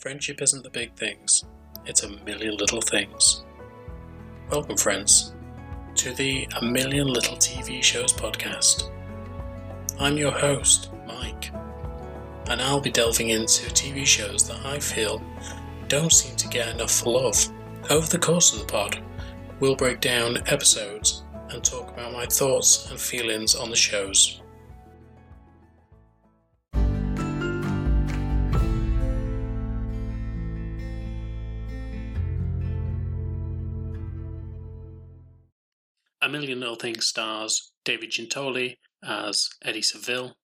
Friendship isn't the big things, it's a million little things. Welcome, friends, to the A Million Little TV Shows podcast. I'm your host, Mike, and I'll be delving into TV shows that I feel don't seem to get enough love. Over the course of the pod, we'll break down episodes and talk about my thoughts and feelings on the shows. Million Little Things stars David Giuntoli as Eddie Saville,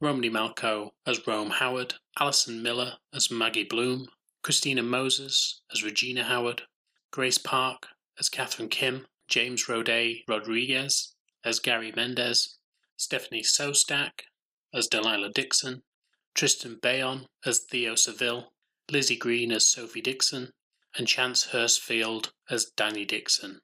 Romany Malco as Rome Howard, Allison Miller as Maggie Bloom, Christina Moses as Regina Howard, Grace Park as Catherine Kim, James Roday Rodriguez as Gary Mendez, Stephanie Szostak as Delilah Dixon, Tristan Byon as Theo Saville, Lizzy Greene as Sophie Dixon, and Chance Hurstfield as Danny Dixon.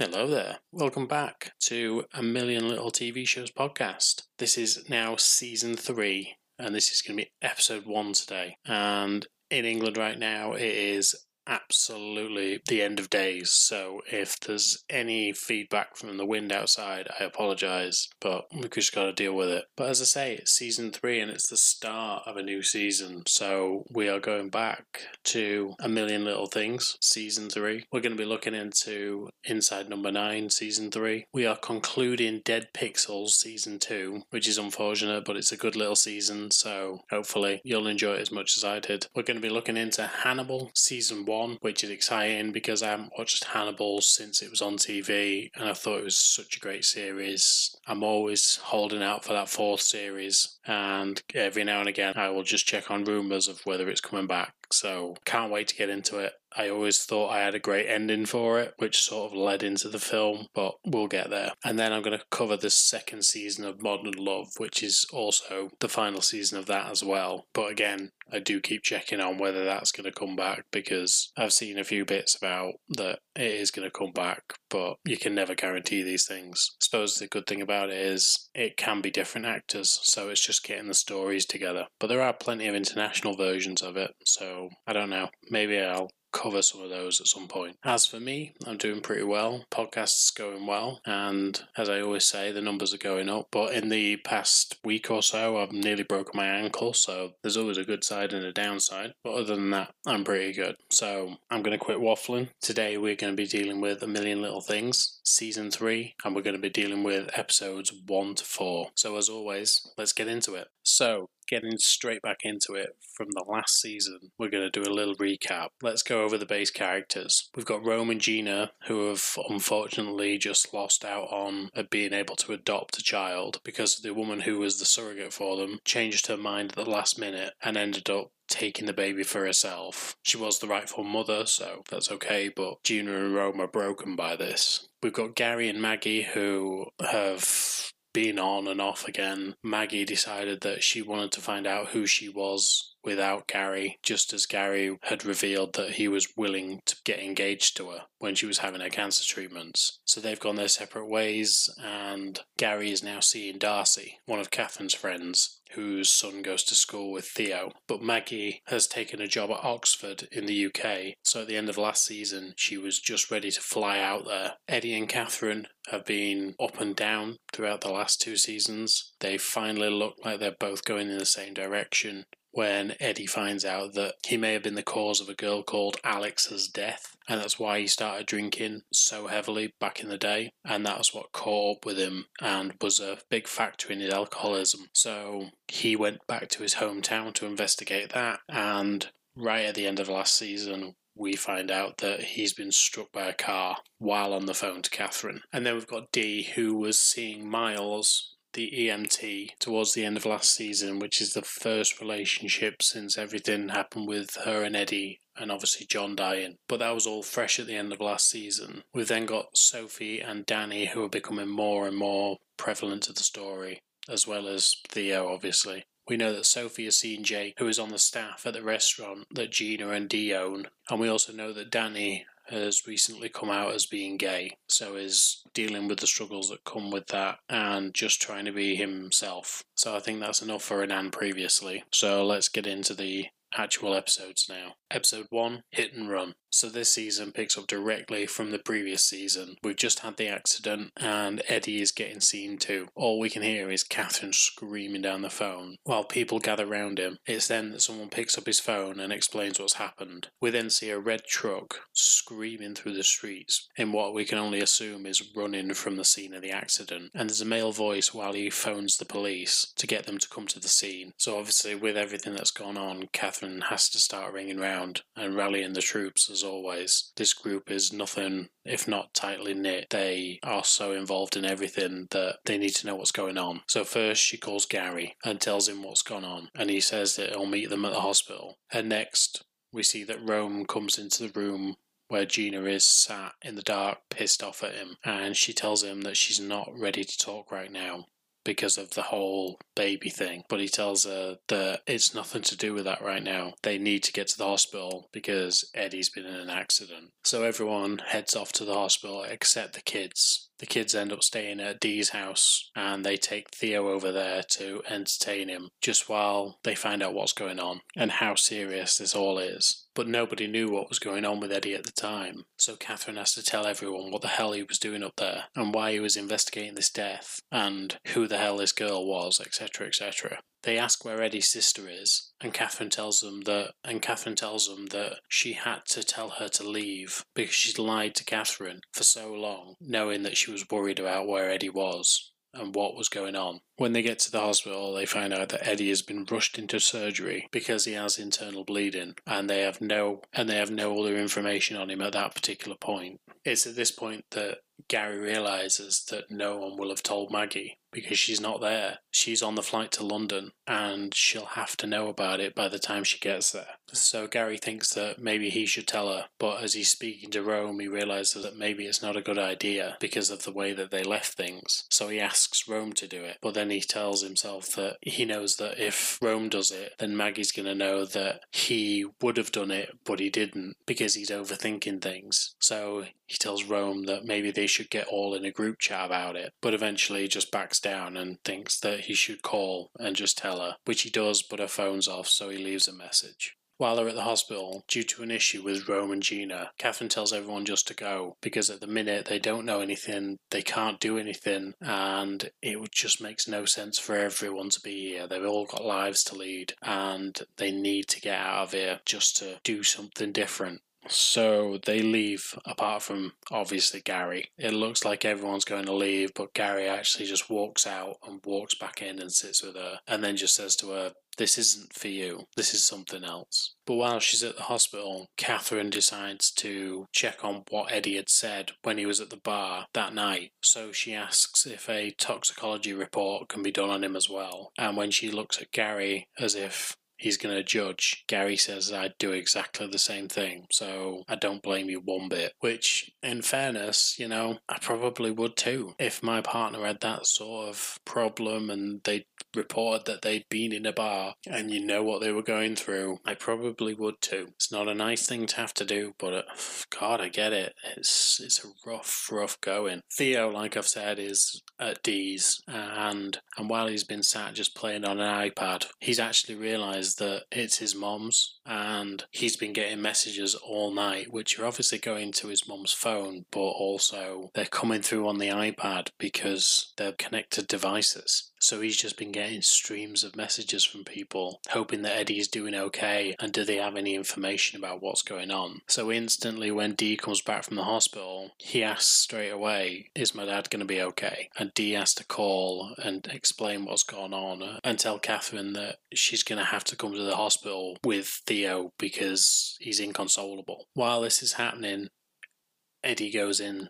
Hello there. Welcome back to A Million Little TV Shows podcast. This is now season three, and this is going to be episode one today. And in England right now, it is absolutely the end of days. So if there's any feedback from the wind outside, I apologize, but we've just got to deal with it. But as I say, it's season three and it's the start of a new season. So we are going back to A Million Little Things, season three. We're going to be looking into Inside Number Nine, season three. We are concluding Dead Pixels, season two, which is unfortunate, but it's a good little season. So hopefully you'll enjoy it as much as I did. We're going to be looking into Hannibal, season one, which is exciting because I haven't watched Hannibal since it was on TV and I thought it was such a great series. I'm always holding out for that fourth series, and every now and again I will just check on rumours of whether it's coming back. So can't wait to get into it. I always thought I had a great ending for it, which sort of led into the film, but we'll get there. And then I'm going to cover the second season of Modern Love, which is also the final season of that as well. But again, I do keep checking on whether that's going to come back because I've seen a few bits about that it is going to come back, but you can never guarantee these things. I suppose the good thing about it is it can be different actors, so it's just getting the stories together. But there are plenty of international versions of it, so I don't know. Maybe I'll cover some of those at some point. As for me, I'm doing pretty well. Podcast's going well, and as I always say, the numbers are going up. But in the past week or so, I've nearly broken my ankle, so there's always a good side and a downside. But other than that, I'm pretty good. So I'm going to quit waffling. Today, we're going to be dealing with A Million Little Things, season three, and we're going to be dealing with episodes one to four. So as always, let's get into it. So, getting straight back into it from the last season, we're going to do a little recap. Let's go over the base characters. We've got Rome and Gina, who have unfortunately just lost out on uh, being able to adopt a child because the woman who was the surrogate for them changed her mind at the last minute and ended up taking the baby for herself. She was the rightful mother, so that's okay, but Gina and Rome are broken by this. We've got Gary and Maggie who have been on and off again. Maggie decided that she wanted to find out who she was without Gary, just as Gary had revealed that he was willing to get engaged to her when she was having her cancer treatments. So they've gone their separate ways, and Gary is now seeing Darcy, one of Catherine's friends, whose son goes to school with Theo. But Maggie has taken a job at Oxford in the UK, so at the end of last season, she was just ready to fly out there. Eddie and Catherine have been up and down throughout the last two seasons. They finally look like they're both going in the same direction when Eddie finds out that he may have been the cause of a girl called Alex's death, and that's why he started drinking so heavily back in the day, and that was what caught up with him and was a big factor in his alcoholism. So he went back to his hometown to investigate that, and right at the end of last season, we find out that he's been struck by a car while on the phone to Catherine. And then we've got Dee, who was seeing Miles the EMT towards the end of last season, which is the first relationship since everything happened with her and Eddie and obviously John dying. But that was all fresh at the end of last season. We've then got Sophie and Danny who are becoming more and more prevalent to the story, as well as Theo, obviously. We know that Sophie has seen Jake, who is on the staff at the restaurant that Gina and Dee own, and we also know that Danny has recently come out as being gay, so is dealing with the struggles that come with that and just trying to be himself. So I think that's enough for Anand previously. So let's get into the actual episodes now. Episode 1 Hit and Run. So this season picks up directly from the previous season. We've just had the accident and Eddie is getting seen too. All we can hear is Catherine screaming down the phone while people gather around him. It's then that someone picks up his phone and explains what's happened. We then see a red truck screaming through the streets in what we can only assume is running from the scene of the accident. And there's a male voice while he phones the police to get them to come to the scene. So obviously with everything that's gone on, Catherine has to start ringing round and rallying the troops as always. This group is nothing if not tightly knit. They are so involved in everything that they need to know what's going on. So first she calls Gary and tells him what's gone on, and he says that he'll meet them at the hospital. And next we see that Rome comes into the room where Gina is sat in the dark, pissed off at him, and she tells him that she's not ready to talk right now because of the whole baby thing. But he tells her that it's nothing to do with that right now. They need to get to the hospital because Eddie's been in an accident. So everyone heads off to the hospital except the kids. The kids end up staying at Dee's house and they take Theo over there to entertain him just while they find out what's going on and how serious this all is. But nobody knew what was going on with Eddie at the time, so Catherine has to tell everyone what the hell he was doing up there and why he was investigating this death and who the hell this girl was, etc., etc. They ask where Eddie's sister is, and Catherine tells them that and Catherine tells them that she had to tell her to leave because she'd lied to Catherine for so long, knowing that she was worried about where Eddie was and what was going on. When they get to the hospital, they find out that Eddie has been rushed into surgery because he has internal bleeding, and they have no and they have no other information on him at that particular point. It's at this point that Gary realizes that no one will have told Maggie because she's not there. She's on the flight to London and she'll have to know about it by the time she gets there. So Gary thinks that maybe he should tell her, but as he's speaking to Rome, he realizes that maybe it's not a good idea because of the way that they left things. So he asks Rome to do it, but then he tells himself that he knows that if Rome does it, then Maggie's going to know that he would have done it, but he didn't because he's overthinking things. So he tells Rome that maybe they should get all in a group chat about it, but eventually just backs down and thinks that he should call and just tell her, which he does, but her phone's off, so he leaves a message. While they're at the hospital, due to an issue with Rome and Gina, Catherine tells everyone just to go because at the minute they don't know anything, they can't do anything, and it just makes no sense for everyone to be here. They've all got lives to lead, and they need to get out of here just to do something different. So they leave, apart from obviously Gary. It looks like everyone's going to leave, but Gary actually just walks out and walks back in and sits with her and then just says to her, This isn't for you, this is something else. But while she's at the hospital, Catherine decides to check on what Eddie had said when he was at the bar that night. So she asks if a toxicology report can be done on him as well. And when she looks at Gary as if he's going to judge. Gary says I'd do exactly the same thing, so I don't blame you one bit. Which, in fairness, you know, I probably would too. If my partner had that sort of problem and they reported that they'd been in a bar and you know what they were going through, I probably would too. It's not a nice thing to have to do, but uh, God, I get it. It's it's a rough, rough going. Theo, like I've said, is at Dee's, and and while he's been sat just playing on an iPad, he's actually realised that it's his mom's, and he's been getting messages all night, which are obviously going to his mom's phone, but also they're coming through on the iPad because they're connected devices. So he's just been getting streams of messages from people, hoping that Eddie is doing okay and do they have any information about what's going on. So instantly, when Dee comes back from the hospital, he asks straight away, Is my dad going to be okay? And Dee has to call and explain what's going on and tell Catherine that she's going to have to come to the hospital with Theo because he's inconsolable. While this is happening, Eddie goes in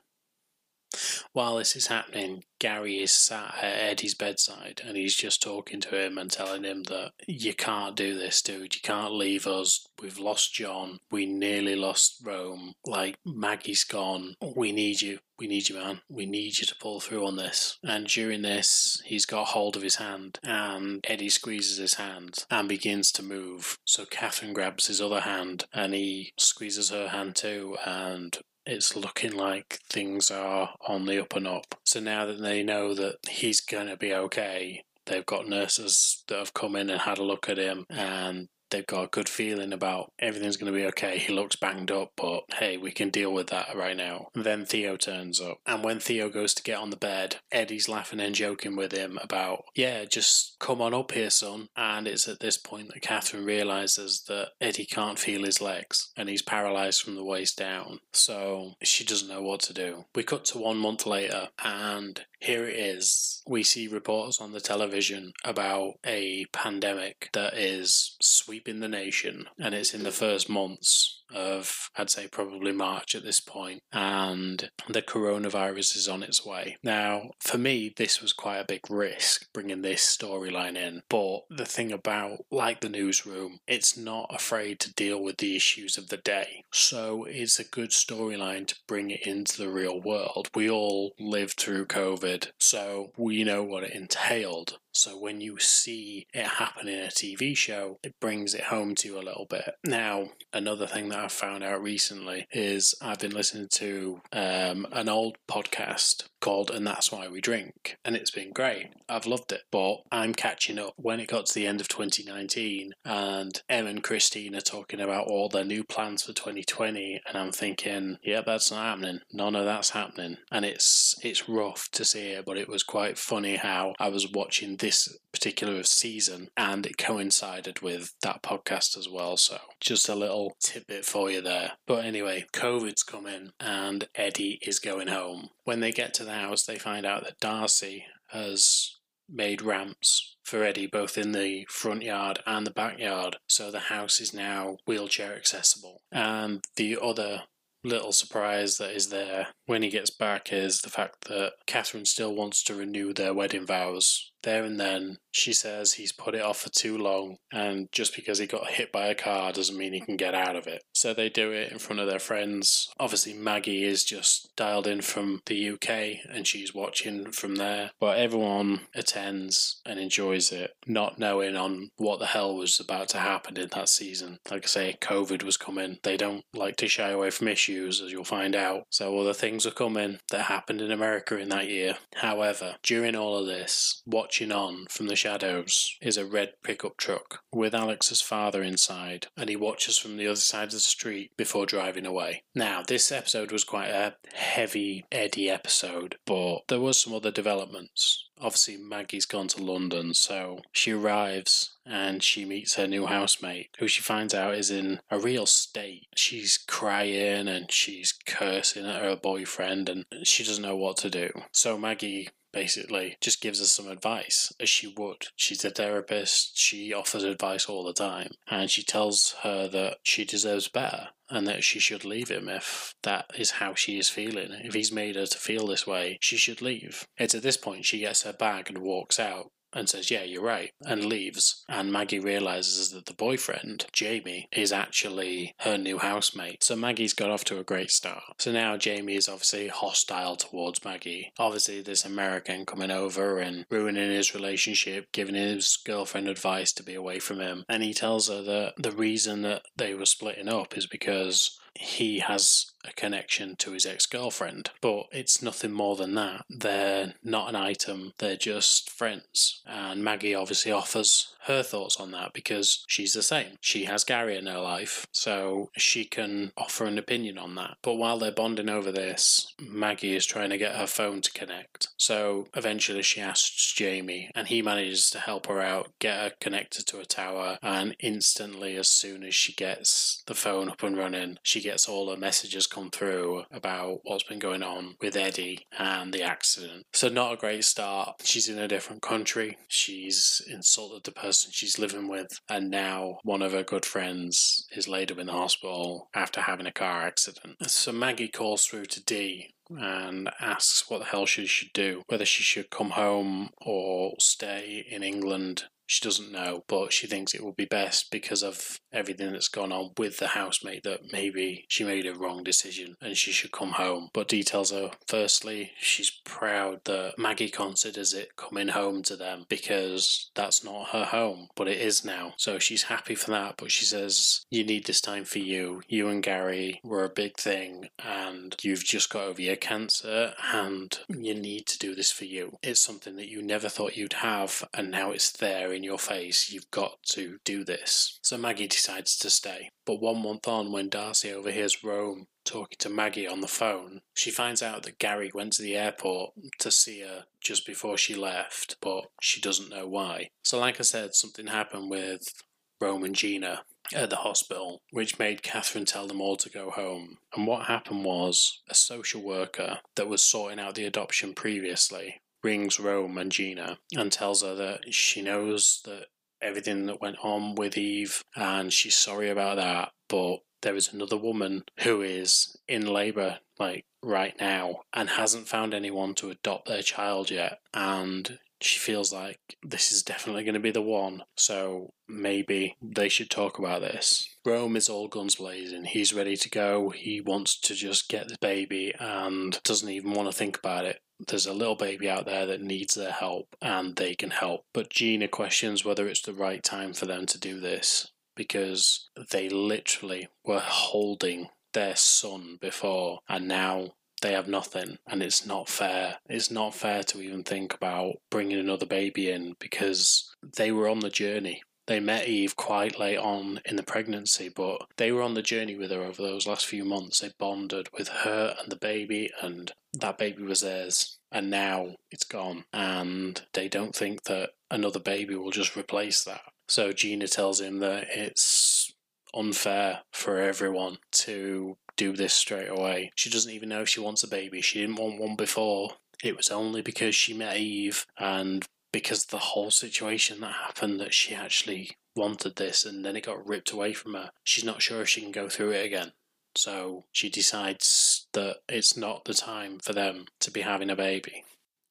while this is happening, Gary is sat at Eddie's bedside and he's just talking to him and telling him that you can't do this, dude. You can't leave us. We've lost John. We nearly lost Rome. Like, Maggie's gone. We need you. We need you, man. We need you to pull through on this. And during this, he's got hold of his hand, and Eddie squeezes his hand and begins to move. So Catherine grabs his other hand and he squeezes her hand too, and it's looking like things are on the up and up. So now that they know that he's going to be okay, they've got nurses that have come in and had a look at him and they've got a good feeling about everything's going to be okay. He looks banged up, but hey, we can deal with that right now. Then Theo turns up, and when Theo goes to get on the bed, Eddie's laughing and joking with him about, yeah, just come on up here, son. And it's at this point that Catherine realizes that Eddie can't feel his legs and he's paralyzed from the waist down. So she doesn't know what to do. We cut to one month later, and here it is. We see reports on the television about a pandemic that is sweeping the nation, and it's in the first months of, I'd say, probably March at this point, and the coronavirus is on its way. Now, for me, this was quite a big risk bringing this storyline in, but the thing about, like the newsroom, it's not afraid to deal with the issues of the day. So it's a good storyline to bring it into the real world. We all lived through COVID, so we know what it entailed. So when you see it happen in a TV show, it brings it home to you a little bit. Now, another thing that I found out recently is I've been listening to um, an old podcast called And That's Why We Drink, and it's been great. I've loved it, but I'm catching up when it got to the end of 2019 and Em and Christine are talking about all their new plans for 2020, and I'm thinking, yeah, that's not happening. None of that's happening. And it's it's rough to see it, but it was quite funny how I was watching this particular season and it coincided with that podcast as well. So just a little tidbit for you there. But anyway, COVID's coming and Eddie is going home. When they get to the house, they find out that Darcy has made ramps for Eddie both in the front yard and the backyard, so the house is now wheelchair accessible. And the other little surprise that is there when he gets back is the fact that Catherine still wants to renew their wedding vows there and then, she says he's put it off for too long, and just because he got hit by a car doesn't mean he can get out of it. So they do it in front of their friends. Obviously, Maggie is just dialed in from the UK and she's watching from there, but everyone attends and enjoys it, not knowing on what the hell was about to happen in that season. Like I say, COVID was coming. They don't like to shy away from issues, as you'll find out. So other things are coming that happened in America in that year. However, during all of this, watching on from the shadows is a red pickup truck with Alex's father inside, and he watches from the other side of the street before driving away. Now, this episode was quite a heavy Eddie episode, but there was some other developments. Obviously, Maggie's gone to London, so she arrives and she meets her new housemate, who she finds out is in a real state. She's crying and she's cursing at her boyfriend, and she doesn't know what to do. So Maggie basically just gives us some advice as she would. She's a therapist, she offers advice all the time, and she tells her that she deserves better and that she should leave him if that is how she is feeling. If he's made her to feel this way, she should leave. It's at this point she gets her bag and walks out and says, Yeah, you're right, and leaves. And Maggie realizes that the boyfriend, Jamie, is actually her new housemate. So Maggie's got off to a great start. So now Jamie is obviously hostile towards Maggie. Obviously, this American coming over and ruining his relationship, giving his girlfriend advice to be away from him. And he tells her that the reason that they were splitting up is because he has a connection to his ex girlfriend, but it's nothing more than that. They're not an item, they're just friends. And Maggie obviously offers her thoughts on that because she's the same. She has Gary in her life, so she can offer an opinion on that. But while they're bonding over this, Maggie is trying to get her phone to connect. So eventually she asks Jamie, and he manages to help her out, get her connected to a tower, and instantly, as soon as she gets the phone up and running, she gets all her messages come through about what's been going on with Eddie and the accident. So, not a great start. She's in a different country. She's insulted the person she's living with, and now one of her good friends is laid up in the hospital after having a car accident. So, Maggie calls through to Dee and asks what the hell she should do, whether she should come home or stay in England she doesn't know, but she thinks it will be best because of everything that's gone on with the housemate that maybe she made a wrong decision and she should come home. But details are firstly, she's proud that Maggie considers it coming home to them because that's not her home, but it is now. So she's happy for that, but she says, You need this time for you. You and Gary were a big thing and you've just got over your cancer and you need to do this for you. It's something that you never thought you'd have and now it's there in your face. You've got to do this. So Maggie decides to stay. But one month on, when Darcy overhears Rome talking to Maggie on the phone, she finds out that Gary went to the airport to see her just before she left, but she doesn't know why. So, like I said, something happened with Rome and Gina at the hospital, which made Catherine tell them all to go home. And what happened was a social worker that was sorting out the adoption previously rings Rome and Gina and tells her that she knows that everything that went on with Eve and she's sorry about that, but there is another woman who is in labour like right now and hasn't found anyone to adopt their child yet and she feels like this is definitely going to be the one so maybe they should talk about this. Rome is all guns blazing. He's ready to go. He wants to just get the baby and doesn't even want to think about it there's a little baby out there that needs their help and they can help. But Gina questions whether it's the right time for them to do this because they literally were holding their son before and now they have nothing and it's not fair. It's not fair to even think about bringing another baby in because they were on the journey. They met Eve quite late on in the pregnancy, but they were on the journey with her over those last few months. They bonded with her and the baby, and that baby was theirs. And now it's gone, and they don't think that another baby will just replace that. So Gina tells him that it's unfair for everyone to do this straight away. She doesn't even know if she wants a baby. She didn't want one before. It was only because she met Eve and because the whole situation that happened that she actually wanted this and then it got ripped away from her. She's not sure if she can go through it again. So she decides that it's not the time for them to be having a baby.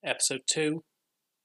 Episode 2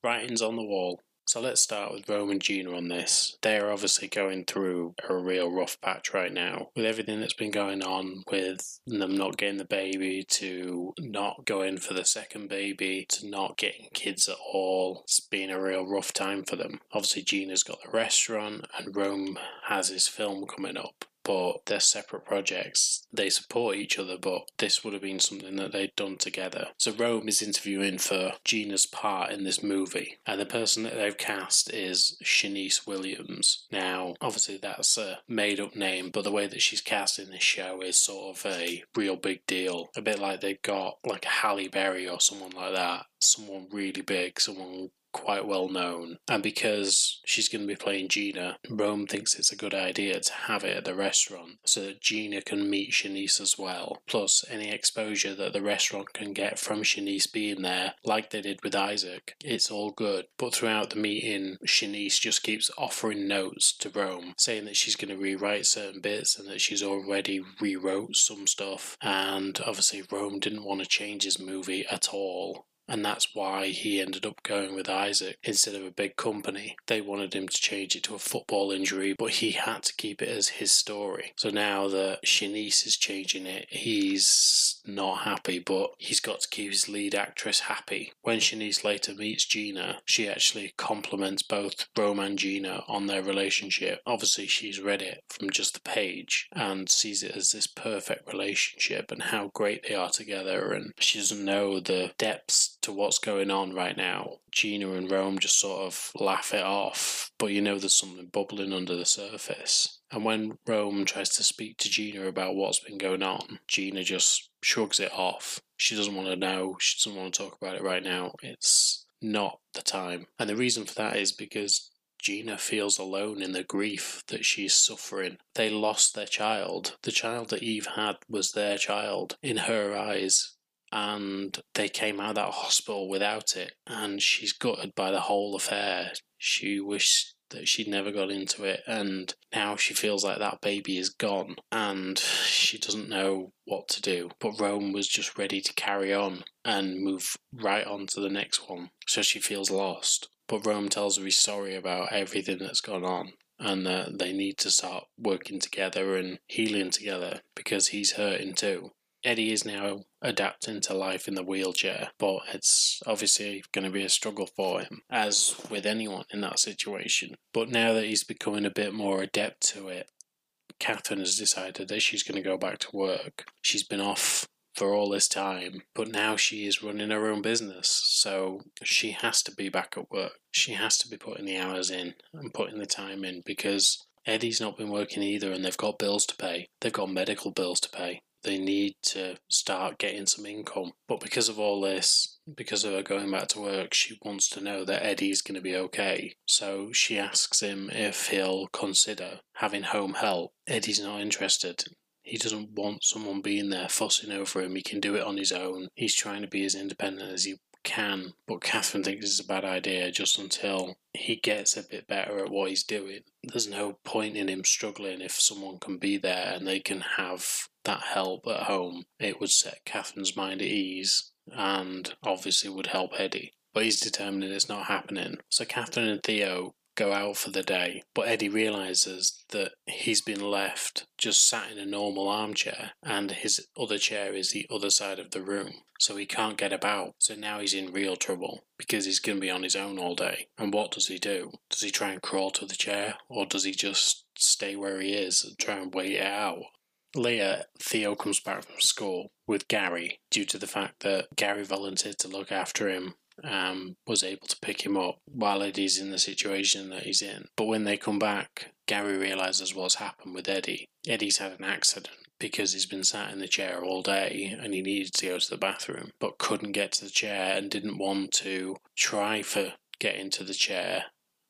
Writings on the Wall. So let's start with Rome and Gina on this. They're obviously going through a real rough patch right now with everything that's been going on with them not getting the baby to not going for the second baby to not getting kids at all. It's been a real rough time for them. Obviously, Gina's got the restaurant and Rome has his film coming up but they're separate projects. They support each other, but this would have been something that they'd done together. So Rome is interviewing for Gina's part in this movie, and the person that they've cast is Shanice Williams. Now, obviously, that's a made up name, but the way that she's cast in this show is sort of a real big deal. A bit like they've got like a Halle Berry or someone like that. Someone really big, someone quite well known. And because she's going to be playing Gina, Rome thinks it's a good idea to have it at the restaurant so that Gina can meet Shanice as well. Plus, any exposure that the restaurant can get from Shanice being there, like they did with Isaac, it's all good. But throughout the meeting, Shanice just keeps offering notes to Rome, saying that she's going to rewrite certain bits and that she's already rewrote some stuff. And obviously, Rome didn't want to change his movie at all and that's why he ended up going with Isaac instead of a big company. They wanted him to change it to a football injury, but he had to keep it as his story. So now that Shanice is changing it, he's not happy, but he's got to keep his lead actress happy. When Shanice later meets Gina, she actually compliments both Rome and Gina on their relationship. Obviously, she's read it from just the page and sees it as this perfect relationship and how great they are together, and she doesn't know the depths to what's going on right now. Gina and Rome just sort of laugh it off, but you know there's something bubbling under the surface. And when Rome tries to speak to Gina about what's been going on, Gina just shrugs it off. She doesn't want to know, she doesn't want to talk about it right now. It's not the time. And the reason for that is because Gina feels alone in the grief that she's suffering. They lost their child. The child that Eve had was their child. In her eyes, and they came out of that hospital without it. And she's gutted by the whole affair. She wished that she'd never got into it, and now she feels like that baby is gone, and she doesn't know what to do. But Rome was just ready to carry on and move right on to the next one, so she feels lost. But Rome tells her he's sorry about everything that's gone on and that they need to start working together and healing together because he's hurting too. Eddie is now adapting to life in the wheelchair, but it's obviously going to be a struggle for him, as with anyone in that situation. But now that he's becoming a bit more adept to it, Catherine has decided that she's going to go back to work. She's been off for all this time, but now she is running her own business, so she has to be back at work. She has to be putting the hours in and putting the time in because Eddie's not been working either and they've got bills to pay. They've got medical bills to pay. They need to start getting some income. But because of all this, because of her going back to work, she wants to know that Eddie's going to be okay. So she asks him if he'll consider having home help. Eddie's not interested. He doesn't want someone being there fussing over him. He can do it on his own. He's trying to be as independent as he can, but Catherine thinks it's a bad idea just until he gets a bit better at what he's doing. There's no point in him struggling if someone can be there and they can have that help at home. It would set Catherine's mind at ease and obviously would help Eddie. But he's determined it's not happening. So Catherine and Theo go out for the day, but Eddie realizes that he's been left just sat in a normal armchair and his other chair is the other side of the room. So he can't get about. So now he's in real trouble because he's going to be on his own all day. And what does he do? Does he try and crawl to the chair or does he just stay where he is and try and wait it out? Later, Theo comes back from school with Gary due to the fact that Gary volunteered to look after him um, was able to pick him up while Eddie's in the situation that he's in. But when they come back, Gary realizes what's happened with Eddie. Eddie's had an accident because he's been sat in the chair all day and he needed to go to the bathroom, but couldn't get to the chair and didn't want to try for get into the chair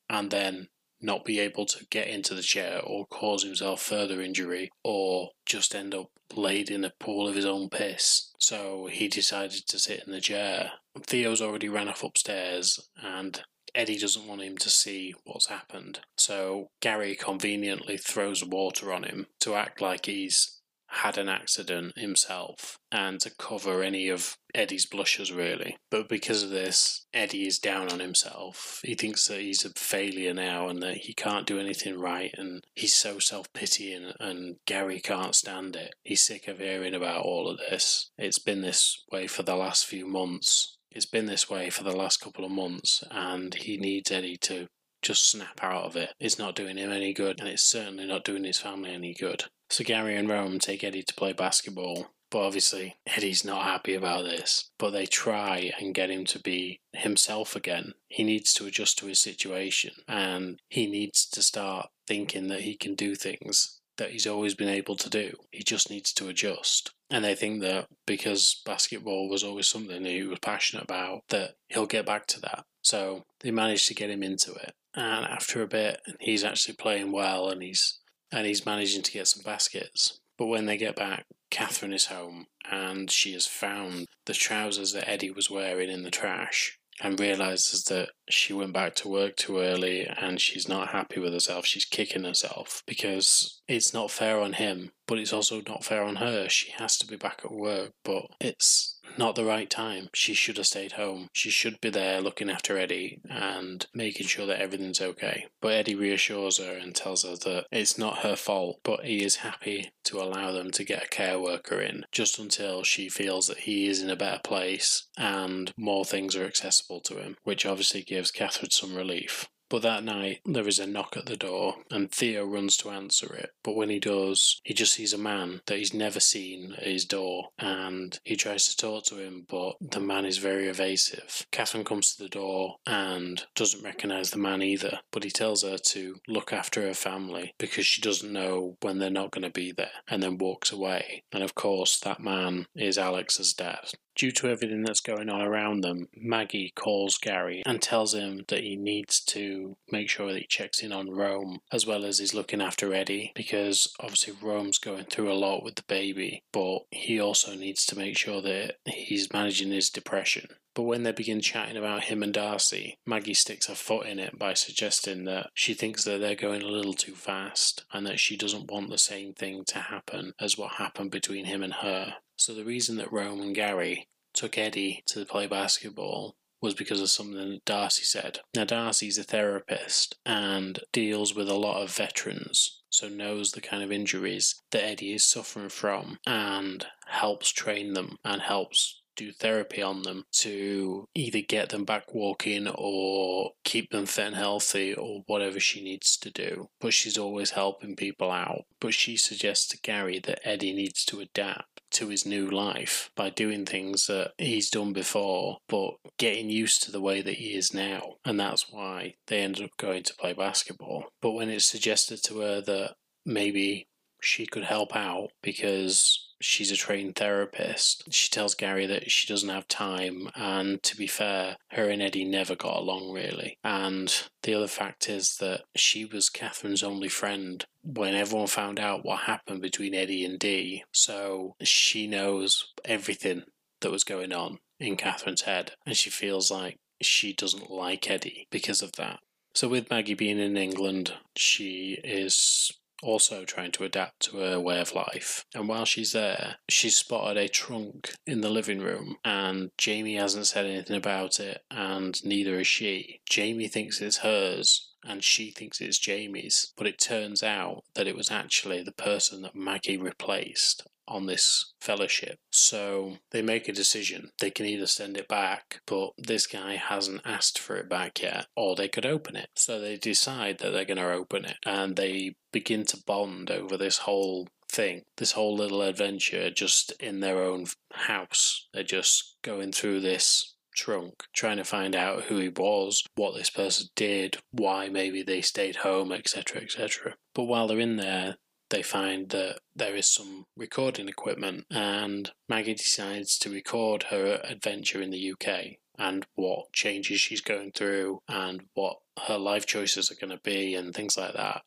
and then not be able to get into the chair or cause himself further injury or just end up laid in a pool of his own piss. So he decided to sit in the chair. Theo's already ran off upstairs and Eddie doesn't want him to see what's happened. So Gary conveniently throws water on him to act like he's had an accident himself and to cover any of Eddie's blushes, really. But because of this, Eddie is down on himself. He thinks that he's a failure now and that he can't do anything right, and he's so self pitying, and Gary can't stand it. He's sick of hearing about all of this. It's been this way for the last few months. It's been this way for the last couple of months, and he needs Eddie to just snap out of it. It's not doing him any good, and it's certainly not doing his family any good. So Gary and Rome take Eddie to play basketball, but obviously Eddie's not happy about this. But they try and get him to be himself again. He needs to adjust to his situation, and he needs to start thinking that he can do things that he's always been able to do. He just needs to adjust. And they think that because basketball was always something that he was passionate about, that he'll get back to that. So they managed to get him into it and after a bit, he's actually playing well, and he's and he's managing to get some baskets. But when they get back, Catherine is home, and she has found the trousers that Eddie was wearing in the trash and realizes that she went back to work too early and she's not happy with herself. She's kicking herself because it's not fair on him, but it's also not fair on her. She has to be back at work, but it's not the right time. She should have stayed home. She should be there looking after Eddie and making sure that everything's okay. But Eddie reassures her and tells her that it's not her fault, but he is happy to allow them to get a care worker in just until she feels that he is in a better place and more things are accessible to him, which obviously gives Catherine some relief. But that night, there is a knock at the door, and Theo runs to answer it. But when he does, he just sees a man that he's never seen at his door, and he tries to talk to him, but the man is very evasive. Catherine comes to the door and doesn't recognise the man either, but he tells her to look after her family because she doesn't know when they're not going to be there, and then walks away. And of course, that man is Alex's dad. Due to everything that's going on around them, Maggie calls Gary and tells him that he needs to make sure that he checks in on Rome as well as he's looking after Eddie because obviously Rome's going through a lot with the baby, but he also needs to make sure that he's managing his depression. But when they begin chatting about him and Darcy, Maggie sticks her foot in it by suggesting that she thinks that they're going a little too fast and that she doesn't want the same thing to happen as what happened between him and her. So the reason that Rome and Gary took Eddie to play basketball was because of something that Darcy said. Now, Darcy's a therapist and deals with a lot of veterans, so knows the kind of injuries that Eddie is suffering from and helps train them and helps do therapy on them to either get them back walking or keep them fit and healthy or whatever she needs to do. But she's always helping people out. But she suggests to Gary that Eddie needs to adapt to his new life by doing things that he's done before, but getting used to the way that he is now. And that's why they ended up going to play basketball. But when it's suggested to her that maybe she could help out because she's a trained therapist. She tells Gary that she doesn't have time, and to be fair, her and Eddie never got along really. And the other fact is that she was Catherine's only friend when everyone found out what happened between Eddie and Dee. So she knows everything that was going on in Catherine's head, and she feels like she doesn't like Eddie because of that. So, with Maggie being in England, she is also trying to adapt to her way of life. And while she's there, she's spotted a trunk in the living room, and Jamie hasn't said anything about it, and neither has she. Jamie thinks it's hers, and she thinks it's Jamie's, but it turns out that it was actually the person that Maggie replaced on this fellowship. So they make a decision. They can either send it back, but this guy hasn't asked for it back yet, or they could open it. So they decide that they're going to open it and they begin to bond over this whole thing, this whole little adventure just in their own house. They're just going through this trunk, trying to find out who he was, what this person did, why maybe they stayed home, etc., etc. But while they're in there, they find that there is some recording equipment, and Maggie decides to record her adventure in the UK and what changes she's going through and what her life choices are going to be and things like that.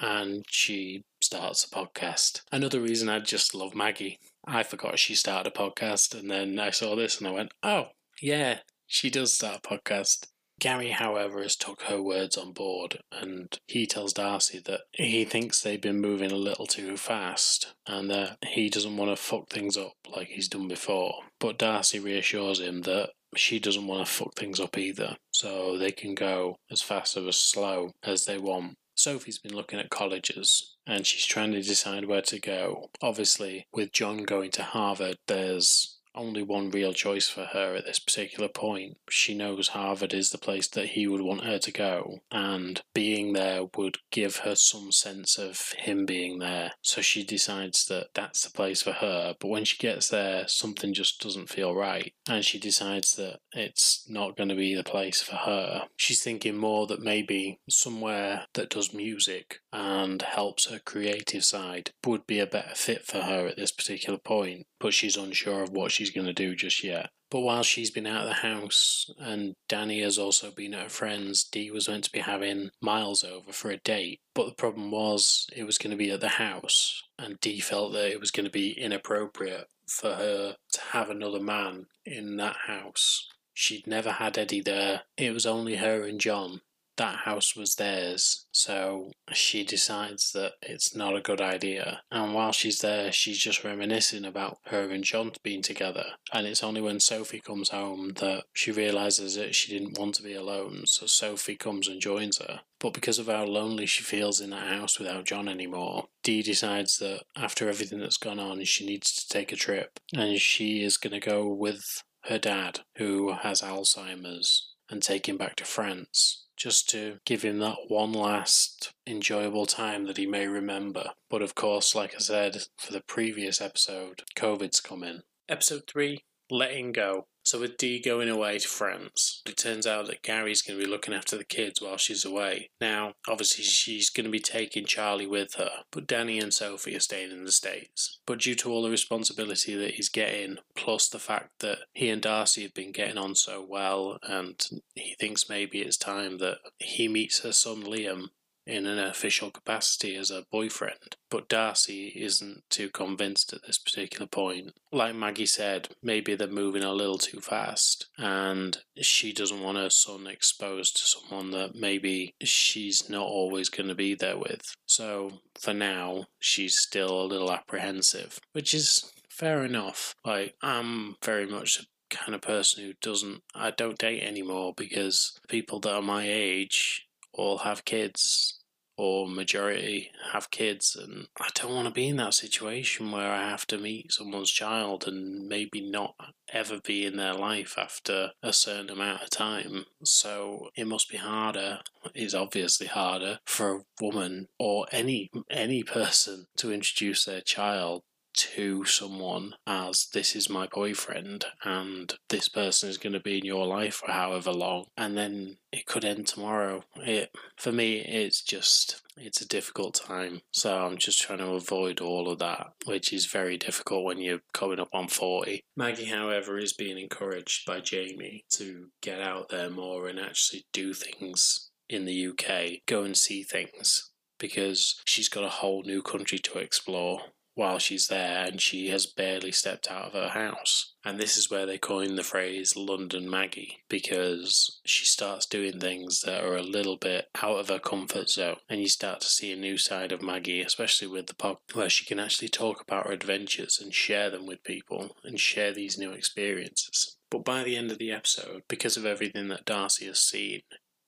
And she starts a podcast. Another reason I just love Maggie. I forgot she started a podcast, and then I saw this and I went, oh, yeah, she does start a podcast. Gary, however, has took her words on board and he tells Darcy that he thinks they've been moving a little too fast and that he doesn't want to fuck things up like he's done before. But Darcy reassures him that she doesn't want to fuck things up either, so they can go as fast or as slow as they want. Sophie's been looking at colleges and she's trying to decide where to go. Obviously, with John going to Harvard, there's only one real choice for her at this particular point. She knows Harvard is the place that he would want her to go, and being there would give her some sense of him being there. So she decides that that's the place for her. But when she gets there, something just doesn't feel right, and she decides that it's not going to be the place for her. She's thinking more that maybe somewhere that does music and helps her creative side would be a better fit for her at this particular point, but she's unsure of what she she's going to do just yet. But while she's been out of the house and Danny has also been at her friend's, Dee was meant to be having Miles over for a date. But the problem was it was going to be at the house, and Dee felt that it was going to be inappropriate for her to have another man in that house. She'd never had Eddie there. It was only her and John, that house was theirs, so she decides that it's not a good idea. And while she's there, she's just reminiscing about her and John being together. And it's only when Sophie comes home that she realizes that she didn't want to be alone, so Sophie comes and joins her. But because of how lonely she feels in that house without John anymore, Dee decides that after everything that's gone on, she needs to take a trip. And she is going to go with her dad, who has Alzheimer's, and take him back to France just to give him that one last enjoyable time that he may remember. But of course, like I said for the previous episode, COVID's come in. Episode 3 Letting Go. So with Dee going away to France, it turns out that Gary's going to be looking after the kids while she's away. Now, obviously, she's going to be taking Charlie with her, but Danny and Sophie are staying in the States. But due to all the responsibility that he's getting, plus the fact that he and Darcy have been getting on so well, and he thinks maybe it's time that he meets her son Liam in an official capacity as a boyfriend. But Darcy isn't too convinced at this particular point. Like Maggie said, maybe they're moving a little too fast, and she doesn't want her son exposed to someone that maybe she's not always going to be there with. So for now, she's still a little apprehensive, which is fair enough. Like, I'm very much the kind of person who doesn't, I don't date anymore because people that are my age all have kids or majority have kids and I don't want to be in that situation where I have to meet someone's child and maybe not ever be in their life after a certain amount of time. So it must be harder. It's obviously harder for a woman or any any person to introduce their child to someone as this is my boyfriend and this person is going to be in your life for however long and then it could end tomorrow. It for me it's just it's a difficult time. So i'm just trying to avoid all of that which is very difficult when you're coming up on 40 maggie however is being encouraged by jamie to get out there more and actually do things in the uk go and see things because she's got a whole new country to explore while she's there and she has barely stepped out of her house. And this is where they coin the phrase London Maggie because she starts doing things that are a little bit out of her comfort zone. And you start to see a new side of Maggie, especially with the pub, where she can actually talk about her adventures and share them with people and share these new experiences. But by the end of the episode, because of everything that Darcy has seen,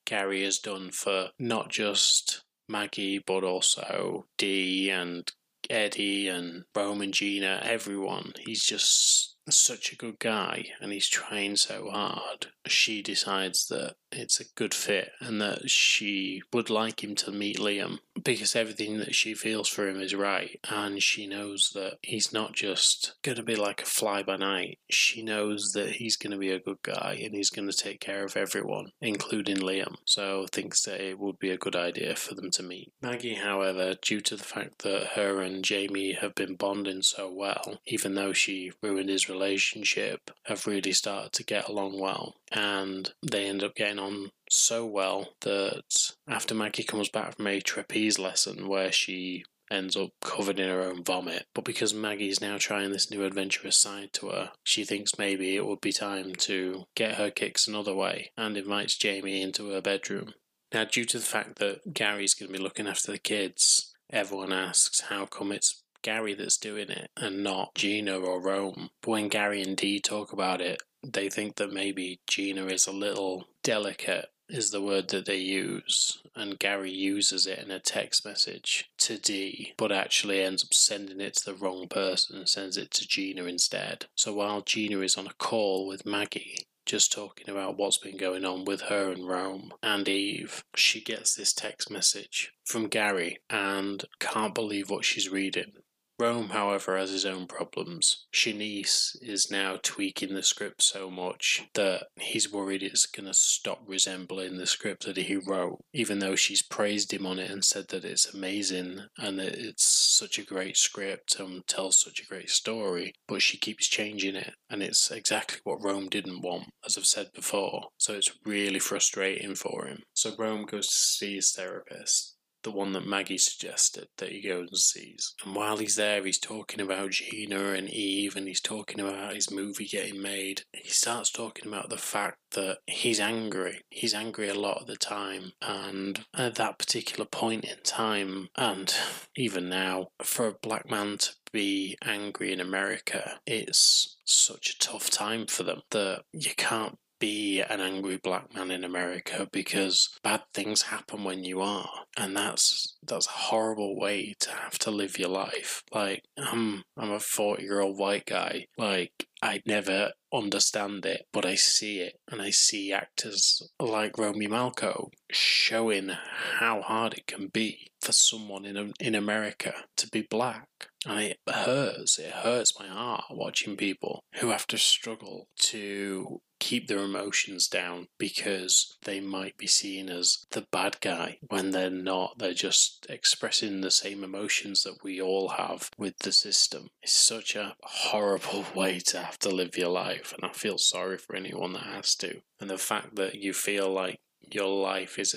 Gary has done for not just Maggie, but also Dee and Eddie and Rome and Gina, everyone. He's just such a good guy and he's trying so hard. She decides that it's a good fit and that she would like him to meet Liam because everything that she feels for him is right. And she knows that he's not just going to be like a fly by night. She knows that he's going to be a good guy and he's going to take care of everyone, including Liam. So thinks that it would be a good idea for them to meet. Maggie, however, due to the fact that her and Jamie have been bonding so well, even though she ruined his relationship, have really started to get along well. And they end up getting on so well that after Maggie comes back from a trapeze lesson where she ends up covered in her own vomit. But because Maggie's now trying this new adventurous side to her, she thinks maybe it would be time to get her kicks another way and invites Jamie into her bedroom. Now, due to the fact that Gary's going to be looking after the kids, everyone asks how come it's Gary that's doing it and not Gina or Rome. But when Gary and Dee talk about it, they think that maybe Gina is a little delicate is the word that they use, and Gary uses it in a text message to Dee, but actually ends up sending it to the wrong person and sends it to Gina instead. So while Gina is on a call with Maggie, just talking about what's been going on with her and Rome and Eve, she gets this text message from Gary and can't believe what she's reading. Rome, however, has his own problems. Shanice is now tweaking the script so much that he's worried it's going to stop resembling the script that he wrote, even though she's praised him on it and said that it's amazing and that it's such a great script and tells such a great story. But she keeps changing it, and it's exactly what Rome didn't want, as I've said before. So it's really frustrating for him. So Rome goes to see his therapist the one that Maggie suggested that he goes and sees. And while he's there, he's talking about Gina and Eve, and he's talking about his movie getting made. He starts talking about the fact that he's angry. He's angry a lot of the time, and at that particular point in time, and even now, for a black man to be angry in America, it's such a tough time for them that you can't be an angry black man in America because bad things happen when you are. And that's that's a horrible way to have to live your life. Like I'm I'm a 40 year old white guy. Like I never understand it, but I see it and I see actors like Romy Malco showing how hard it can be for someone in in America to be black. And it hurts. It hurts my heart watching people who have to struggle to keep their emotions down because they might be seen as the bad guy when they're not. They're just expressing the same emotions that we all have with the system. It's such a horrible way to have to live your life, and I feel sorry for anyone that has to. And the fact that you feel like your life is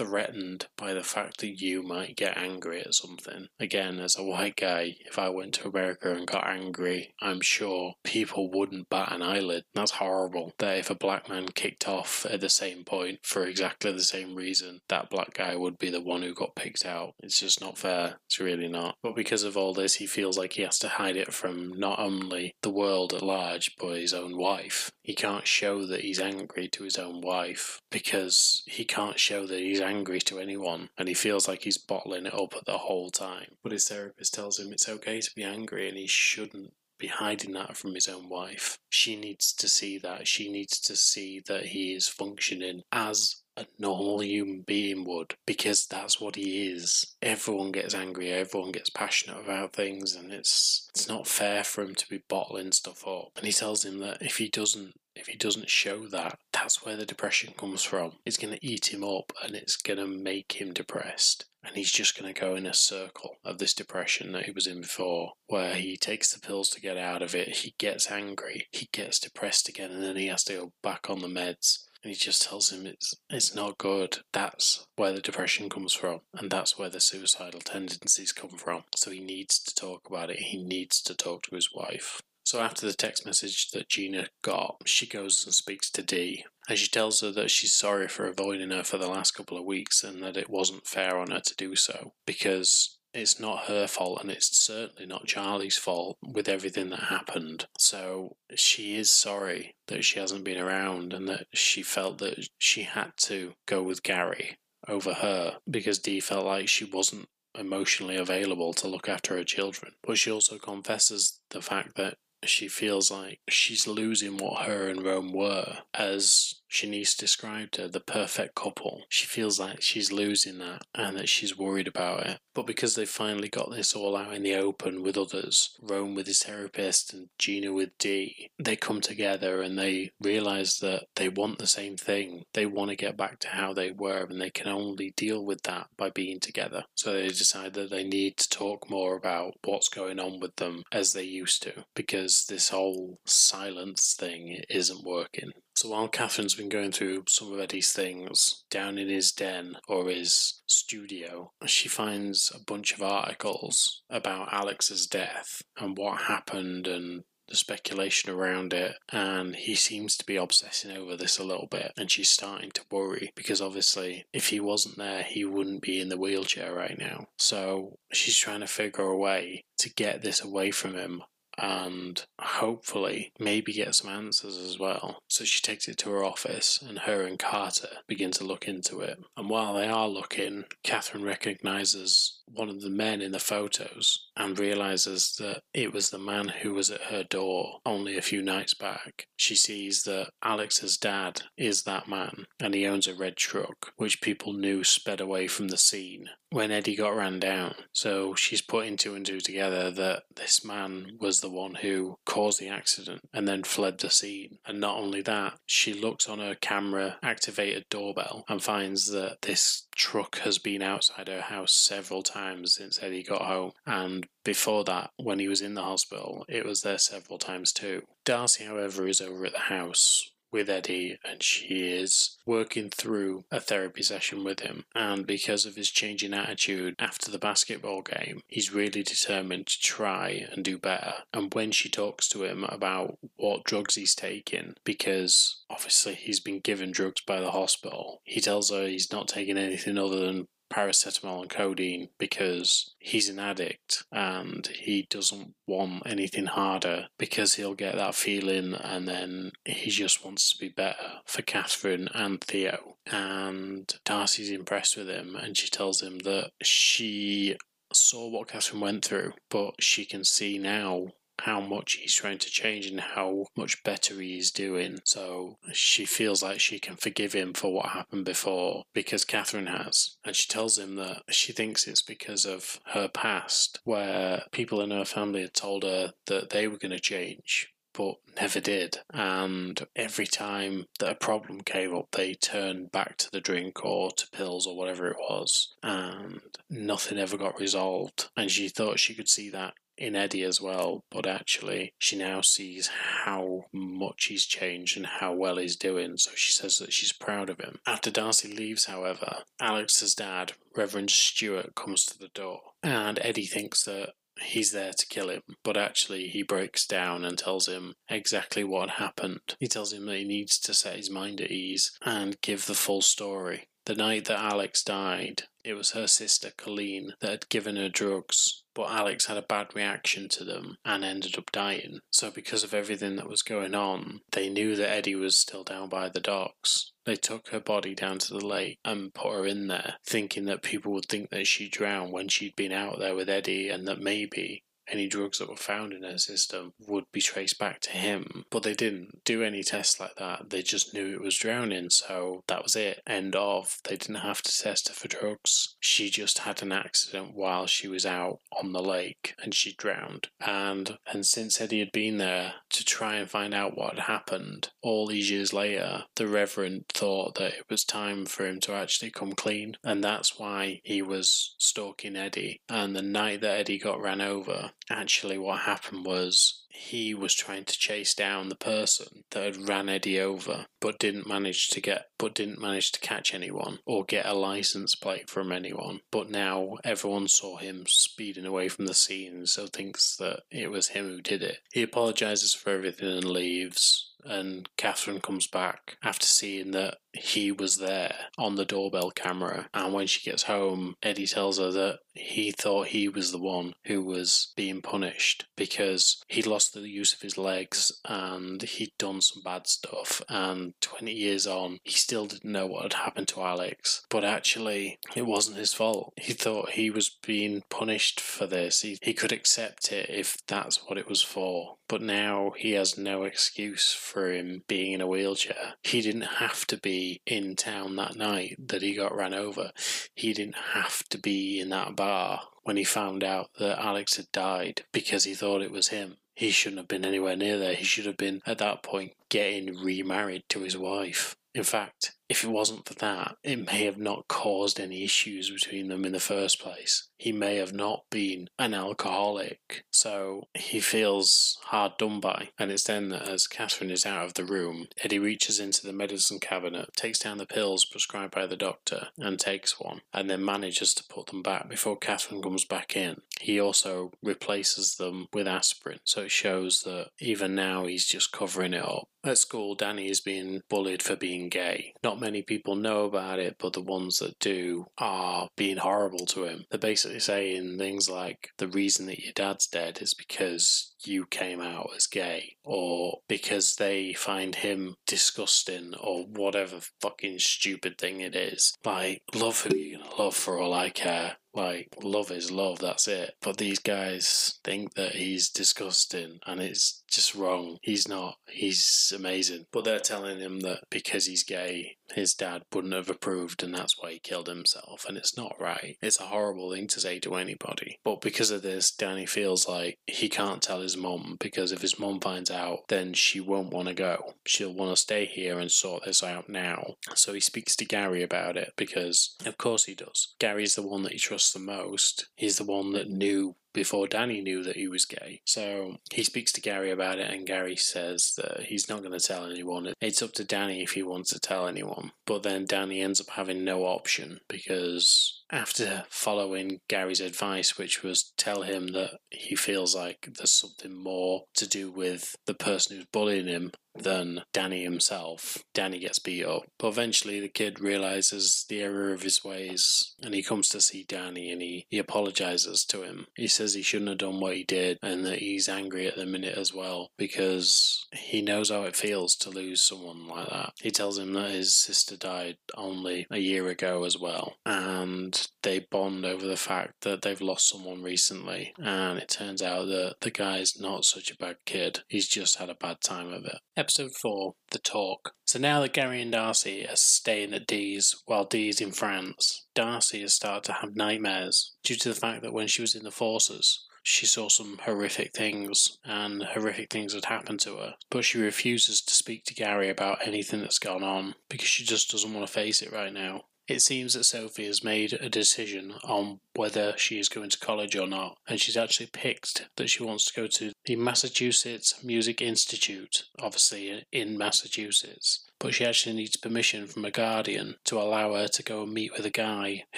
threatened by the fact that you might get angry at something. Again, as a white guy, if I went to America and got angry, I'm sure people wouldn't bat an eyelid. That's horrible. That if a black man kicked off at the same point for exactly the same reason, that black guy would be the one who got picked out. It's just not fair. It's really not. But because of all this, he feels like he has to hide it from not only the world at large, but his own wife. He can't show that he's angry to his own wife because he can't show that he's angry to anyone and he feels like he's bottling it up the whole time. But his therapist tells him it's okay to be angry and he shouldn't be hiding that from his own wife. She needs to see that. She needs to see that he is functioning as a normal human being would because that's what he is. Everyone gets angry, everyone gets passionate about things and it's it's not fair for him to be bottling stuff up. And he tells him that if he doesn't if he doesn't show that, that's where the depression comes from. It's going to eat him up and it's going to make him depressed. And he's just going to go in a circle of this depression that he was in before, where he takes the pills to get out of it, he gets angry, he gets depressed again, and then he has to go back on the meds and he just tells him it's it's not good. That's where the depression comes from, and that's where the suicidal tendencies come from. So he needs to talk about it. He needs to talk to his wife. So after the text message that Gina got, she goes and speaks to Dee, and she tells her that she's sorry for avoiding her for the last couple of weeks and that it wasn't fair on her to do so because it's not her fault and it's certainly not Charlie's fault with everything that happened. So she is sorry that she hasn't been around and that she felt that she had to go with Gary over her because Dee felt like she wasn't emotionally available to look after her children. But she also confesses the fact that she feels like she's losing what her and Rome were as Shanice described her, the perfect couple. She feels like she's losing that and that she's worried about it. But because they finally got this all out in the open with others, Rome with his therapist and Gina with Dee, they come together and they realize that they want the same thing. They want to get back to how they were and they can only deal with that by being together. So they decide that they need to talk more about what's going on with them as they used to because this whole silence thing isn't working. So while Katherine's been going through some of Eddie's things down in his den or his studio, she finds a bunch of articles about Alex's death and what happened and the speculation around it, and he seems to be obsessing over this a little bit. And she's starting to worry because obviously, if he wasn't there, he wouldn't be in the wheelchair right now. So she's trying to figure a way to get this away from him and hopefully maybe get some answers as well. So she takes it to her office, and her and Carter begin to look into it. And while they are looking, Katherine recognizes one of the men in the photos and realizes that it was the man who was at her door only a few nights back. She sees that Alex's dad is that man and he owns a red truck, which people knew sped away from the scene when Eddie got ran down. So she's putting two and two together that this man was the one who caused the accident and then fled the scene. And not only that, she looks on her camera activated doorbell and finds that this truck has been outside her house several times since Eddie got home. And before that, when he was in the hospital, it was there several times too. Darcy, however, is over at the house with Eddie and she is working through a therapy session with him. And because of his changing attitude after the basketball game, he's really determined to try and do better. And when she talks to him about what drugs he's taking, because obviously he's been given drugs by the hospital, he tells her he's not taking anything other than paracetamol and codeine because he's an addict and he doesn't want anything harder because he'll get that feeling and then he just wants to be better for Katherine and Theo. And Darcy's impressed with him and she tells him that she saw what Katherine went through, but she can see now how much he's trying to change and how much better he is doing. So she feels like she can forgive him for what happened before because Katherine has. And she tells him that she thinks it's because of her past, where people in her family had told her that they were going to change but never did. And every time that a problem came up, they turned back to the drink or to pills or whatever it was, and nothing ever got resolved. And she thought she could see that in Eddie as well, but actually she now sees how much he's changed and how well he's doing, so she says that she's proud of him. After Darcy leaves, however, Alex's dad, Reverend Stewart, comes to the door, and Eddie thinks that he's there to kill him, but actually he breaks down and tells him exactly what happened. He tells him that he needs to set his mind at ease and give the full story. The night that Alex died, it was her sister Colleen that had given her drugs, but Alex had a bad reaction to them and ended up dying. So, because of everything that was going on, they knew that Eddie was still down by the docks. They took her body down to the lake and put her in there, thinking that people would think that she drowned when she'd been out there with Eddie and that maybe any drugs that were found in her system would be traced back to him. But they didn't do any tests like that. They just knew it was drowning, so that was it. End of. They didn't have to test her for drugs. She just had an accident while she was out on the lake and she drowned. And and since Eddie had been there to try and find out what had happened, all these years later, the Reverend thought that it was time for him to actually come clean. And that's why he was stalking Eddie. And the night that Eddie got ran over, actually what happened was he was trying to chase down the person that had ran Eddie over, but didn't manage to get, but didn't manage to catch anyone or get a license plate from anyone. But now everyone saw him speeding away from the scene, so thinks that it was him who did it. He apologizes for everything and leaves and Katherine comes back after seeing that he was there on the doorbell camera. And when she gets home, Eddie tells her that he thought he was the one who was being punished because he'd lost the use of his legs and he'd done some bad stuff. And 20 years on, he still didn't know what had happened to Alex. But actually, it wasn't his fault. He thought he was being punished for this. He, he could accept it if that's what it was for. But now he has no excuse for him being in a wheelchair. He didn't have to be in town that night that he got ran over. He didn't have to be in that bar when he found out that Alex had died because he thought it was him. He shouldn't have been anywhere near there. He should have been, at that point, getting remarried to his wife. In fact, if it wasn't for that, it may have not caused any issues between them in the first place. He may have not been an alcoholic, so he feels hard done by. And it's then that as Katherine is out of the room, Eddie reaches into the medicine cabinet, takes down the pills prescribed by the doctor, and takes one, and then manages to put them back before Katherine comes back in. He also replaces them with aspirin, so it shows that even now he's just covering it up. At school, Danny is being bullied for being gay. Not many people know about it, but the ones that do are being horrible to him. They're basically saying things like, the reason that your dad's dead is because you came out as gay, or because they find him disgusting, or whatever fucking stupid thing it is. Like, love who gonna love for all I care. Like, love is love, that's it. But these guys think that he's disgusting and it's just wrong. He's not. He's amazing. But they're telling him that because he's gay, his dad wouldn't have approved and that's why he killed himself. And it's not right. It's a horrible thing to say to anybody. But because of this, Danny feels like he can't tell his mum because if his mum finds out, then she won't want to go. She'll want to stay here and sort this out now. So he speaks to Gary about it because, of course, he does. Gary's the one that he trusts the most. He's the one that knew before Danny knew that he was gay. So he speaks to Gary about it, and Gary says that he's not going to tell anyone. It's up to Danny if he wants to tell anyone. But then Danny ends up having no option because after following Gary's advice, which was tell him that he feels like there's something more to do with the person who's bullying him than Danny himself. Danny gets beat up. But eventually the kid realizes the error of his ways and he comes to see Danny and he, he apologizes to him. He says he shouldn't have done what he did and that he's angry at the minute as well because he knows how it feels to lose someone like that. He tells him that his sister died only a year ago as well. And they bond over the fact that they've lost someone recently. And it turns out that the guy's not such a bad kid, he's just had a bad time of it. Episode 4 The Talk. So now that Gary and Darcy are staying at Dee's while Dee's in France, Darcy has started to have nightmares due to the fact that when she was in the forces, she saw some horrific things and horrific things had happened to her. But she refuses to speak to Gary about anything that's gone on because she just doesn't want to face it right now. It seems that Sophie has made a decision on whether she is going to college or not, and she's actually picked that she wants to go to the Massachusetts Music Institute, obviously in Massachusetts. But she actually needs permission from a guardian to allow her to go and meet with a guy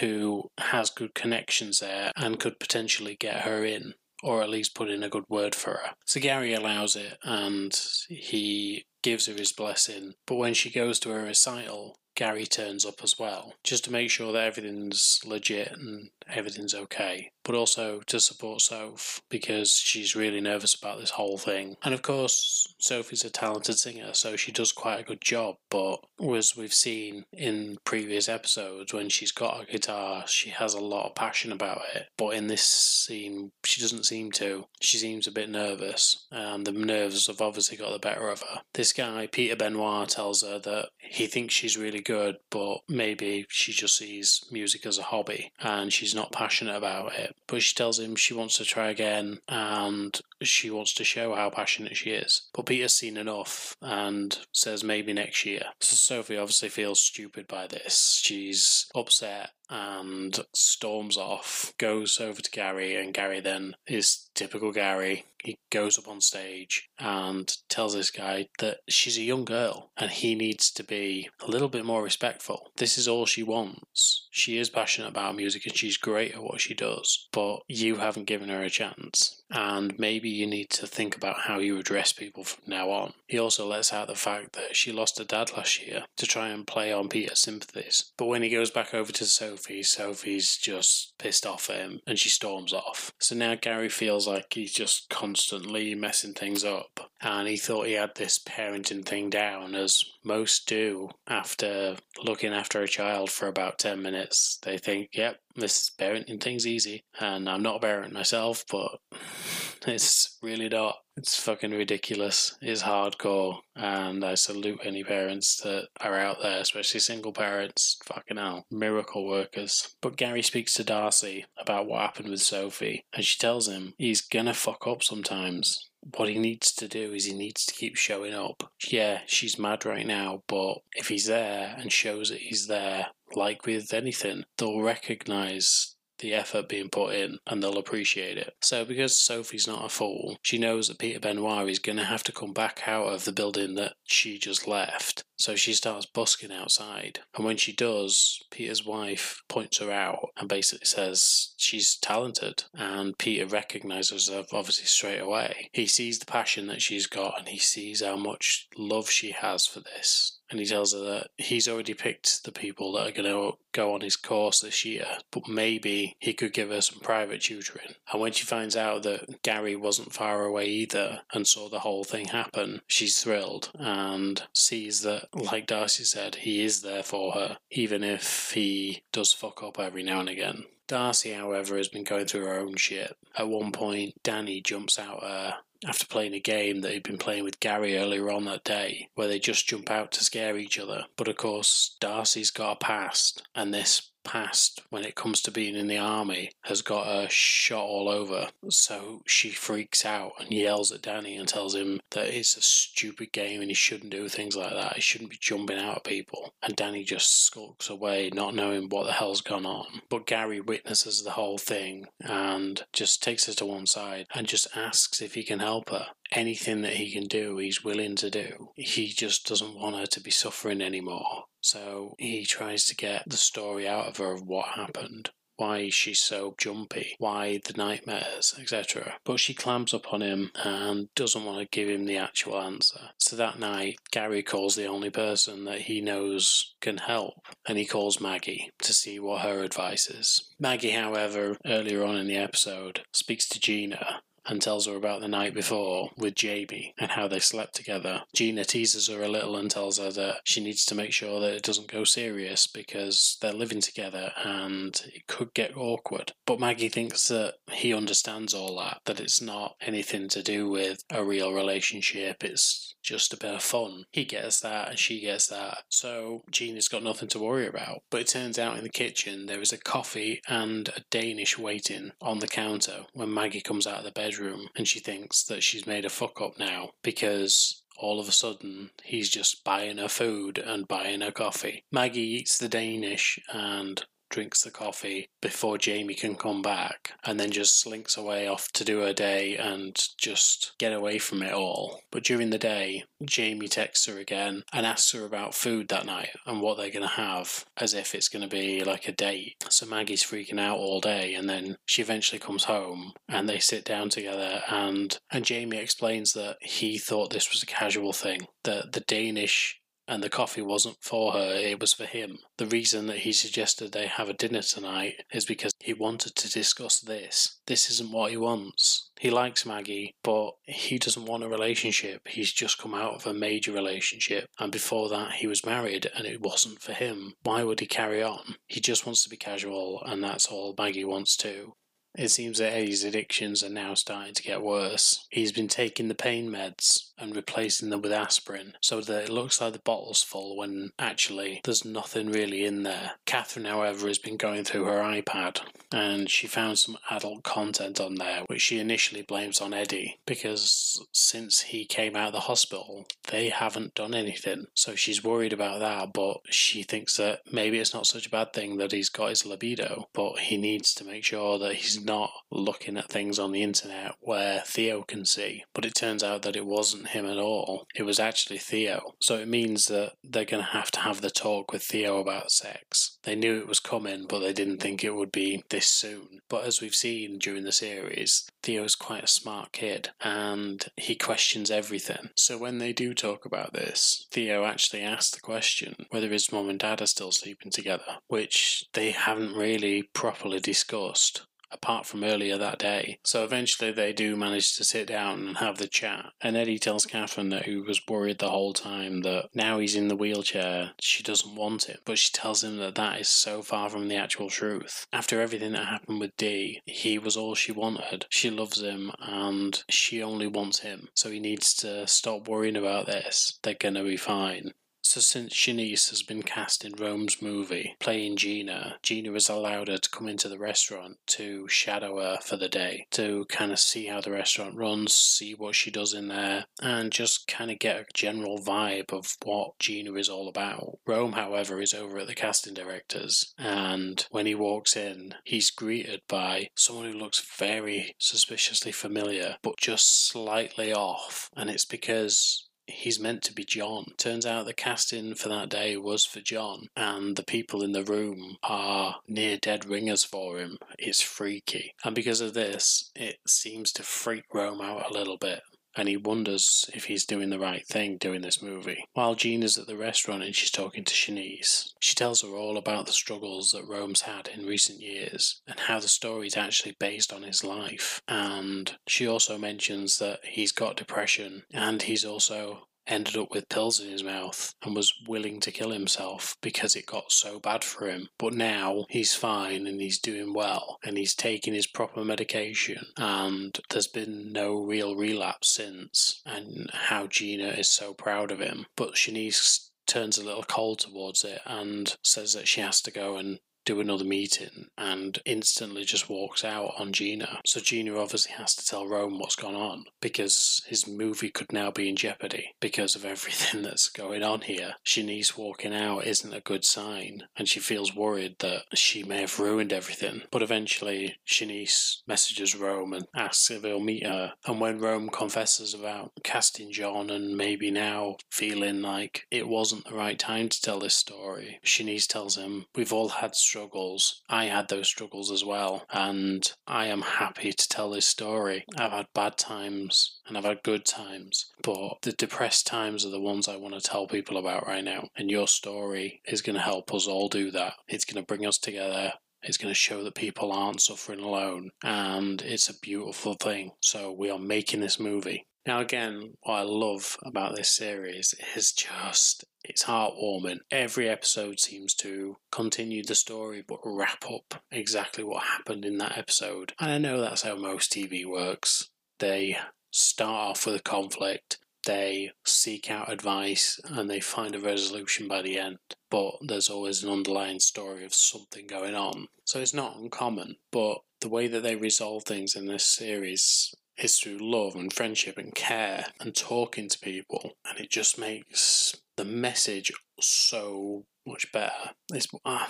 who has good connections there and could potentially get her in or at least put in a good word for her. So Gary allows it and he gives her his blessing. But when she goes to her recital, Gary turns up as well, just to make sure that everything's legit and everything's okay, but also to support Soph because she's really nervous about this whole thing. And of course, Sophie's a talented singer, so she does quite a good job, but as we've seen in previous episodes, when she's got a guitar, she has a lot of passion about it. But in this scene, she doesn't seem to. She seems a bit nervous, and the nerves have obviously got the better of her. This guy, Peter Benoit, tells her that he thinks she's really good, but maybe she just sees music as a hobby and she's not passionate about it. But she tells him she wants to try again and she wants to show how passionate she is. But Peter's seen enough and says maybe next year. So Sophie obviously feels stupid by this. She's upset and storms off, goes over to Gary, and Gary then is typical Gary. He goes up on stage and tells this guy that she's a young girl and he needs to be a little bit more respectful. This is all she wants. She is passionate about music and she's great at what she does, but you haven't given her a chance. And maybe you need to think about how you address people from now on. He also lets out the fact that she lost her dad last year to try and play on Peter's sympathies. But when he goes back over to Sophie, Sophie's just pissed off at him and she storms off. So now Gary feels like he's just constantly messing things up. And he thought he had this parenting thing down, as most do after looking after a child for about 10 minutes. They think, yep, this parenting thing's easy. And I'm not a parent myself, but it's really not. It's fucking ridiculous. It's hardcore. And I salute any parents that are out there, especially single parents. Fucking hell. Miracle workers. But Gary speaks to Darcy about what happened with Sophie, and she tells him he's gonna fuck up sometimes what he needs to do is he needs to keep showing up. Yeah, she's mad right now, but if he's there and shows that he's there, like with anything, they'll recognize the effort being put in and they'll appreciate it. So, because Sophie's not a fool, she knows that Peter Benoit is going to have to come back out of the building that she just left. So she starts busking outside. And when she does, Peter's wife points her out and basically says she's talented. And Peter recognizes her obviously straight away. He sees the passion that she's got and he sees how much love she has for this and he tells her that he's already picked the people that are going to go on his course this year, but maybe he could give her some private tutoring. And when she finds out that Gary wasn't far away either and saw the whole thing happen, she's thrilled and sees that, like Darcy said, he is there for her, even if he does fuck up every now and again. Darcy, however, has been going through her own shit. At one point, Danny jumps out her after playing a game that he'd been playing with Gary earlier on that day, where they just jump out to scare each other. But of course, Darcy's got a past, and this past when it comes to being in the army has got her shot all over. So she freaks out and yells at Danny and tells him that it's a stupid game and he shouldn't do things like that. He shouldn't be jumping out at people. And Danny just skulks away, not knowing what the hell's gone on. But Gary witnesses the whole thing and just takes her to one side and just asks if he can help her anything that he can do, he's willing to do. He just doesn't want her to be suffering anymore. So he tries to get the story out of her of what happened. Why she's so jumpy, why the nightmares, etc. But she clams up on him and doesn't want to give him the actual answer. So that night, Gary calls the only person that he knows can help, and he calls Maggie to see what her advice is. Maggie, however, earlier on in the episode, speaks to Gina and tells her about the night before with Jamie and how they slept together. Gina teases her a little and tells her that she needs to make sure that it doesn't go serious because they're living together and it could get awkward. But Maggie thinks that he understands all that, that it's not anything to do with a real relationship, it's just a bit of fun. He gets that and she gets that. So Gina's got nothing to worry about. But it turns out in the kitchen there is a coffee and a Danish waiting on the counter when Maggie comes out of the bedroom and she thinks that she's made a fuck up now because all of a sudden he's just buying her food and buying her coffee. Maggie eats the Danish and drinks the coffee before Jamie can come back, and then just slinks away off to do her day and just get away from it all. But during the day, Jamie texts her again and asks her about food that night and what they're going to have, as if it's going to be like a date. So Maggie's freaking out all day, and then she eventually comes home and they sit down together. And and Jamie explains that he thought this was a casual thing, that the Danish and the coffee wasn't for her, it was for him. The reason that he suggested they have a dinner tonight is because he wanted to discuss this. This isn't what he wants. He likes Maggie, but he doesn't want a relationship. He's just come out of a major relationship, and before that, he was married and it wasn't for him. Why would he carry on? He just wants to be casual, and that's all Maggie wants too. It seems that Eddie's addictions are now starting to get worse. He's been taking the pain meds and replacing them with aspirin so that it looks like the bottle's full when actually there's nothing really in there. Katherine, however, has been going through her iPad and she found some adult content on there which she initially blames on Eddie because since he came out of the hospital, they haven't done anything. So she's worried about that, but she thinks that maybe it's not such a bad thing that he's got his libido, but he needs to make sure that he's not looking at things on the internet where Theo can see. But it turns out that it wasn't him at all. It was actually Theo. So it means that they're going to have to have the talk with Theo about sex. They knew it was coming, but they didn't think it would be this soon. But as we've seen during the series, Theo's quite a smart kid and he questions everything. So when they do talk about this, Theo actually asks the question whether his mum and dad are still sleeping together, which they haven't really properly discussed apart from earlier that day. So eventually they do manage to sit down and have the chat. And Eddie tells Katherine that he was worried the whole time that now he's in the wheelchair, she doesn't want him. But she tells him that that is so far from the actual truth. After everything that happened with Dee, he was all she wanted. She loves him and she only wants him. So he needs to stop worrying about this. They're gonna be fine. So since Shanice has been cast in Rome's movie, playing Gina, Gina has allowed her to come into the restaurant to shadow her for the day, to kind of see how the restaurant runs, see what she does in there, and just kind of get a general vibe of what Gina is all about. Rome, however, is over at the casting directors, and when he walks in, he's greeted by someone who looks very suspiciously familiar, but just slightly off, and it's because he's meant to be John. Turns out the casting for that day was for John, and the people in the room are near dead ringers for him. It's freaky. And because of this, it seems to freak Rome out a little bit and he wonders if he's doing the right thing doing this movie. While Jean is at the restaurant and she's talking to Shanice, she tells her all about the struggles that Rome's had in recent years and how the story is actually based on his life. And she also mentions that he's got depression and he's also ended up with pills in his mouth and was willing to kill himself because it got so bad for him. But now he's fine and he's doing well and he's taking his proper medication and there's been no real relapse since and how Gina is so proud of him. But Shanice turns a little cold towards it and says that she has to go and do another meeting and instantly just walks out on Gina. So Gina obviously has to tell Rome what's gone on because his movie could now be in jeopardy because of everything that's going on here. Shanice walking out isn't a good sign and she feels worried that she may have ruined everything. But eventually Shanice messages Rome and asks if he'll meet her. And when Rome confesses about casting John and maybe now feeling like it wasn't the right time to tell this story, Shanice tells him, We've all had struggles. I had those struggles as well, and I am happy to tell this story. I've had bad times and I've had good times, but the depressed times are the ones I want to tell people about right now. And your story is going to help us all do that. It's going to bring us together It's going to show that people aren't suffering alone, and it's a beautiful thing. So we are making this movie. Now, again, what I love about this series is just it's heartwarming. Every episode seems to continue the story but wrap up exactly what happened in that episode. And I know that's how most TV works. They start off with a conflict, they seek out advice, and they find a resolution by the end. But there's always an underlying story of something going on. So it's not uncommon, but the way that they resolve things in this series is through love and friendship and care and talking to people. And it just makes the message so much better. It's, uh,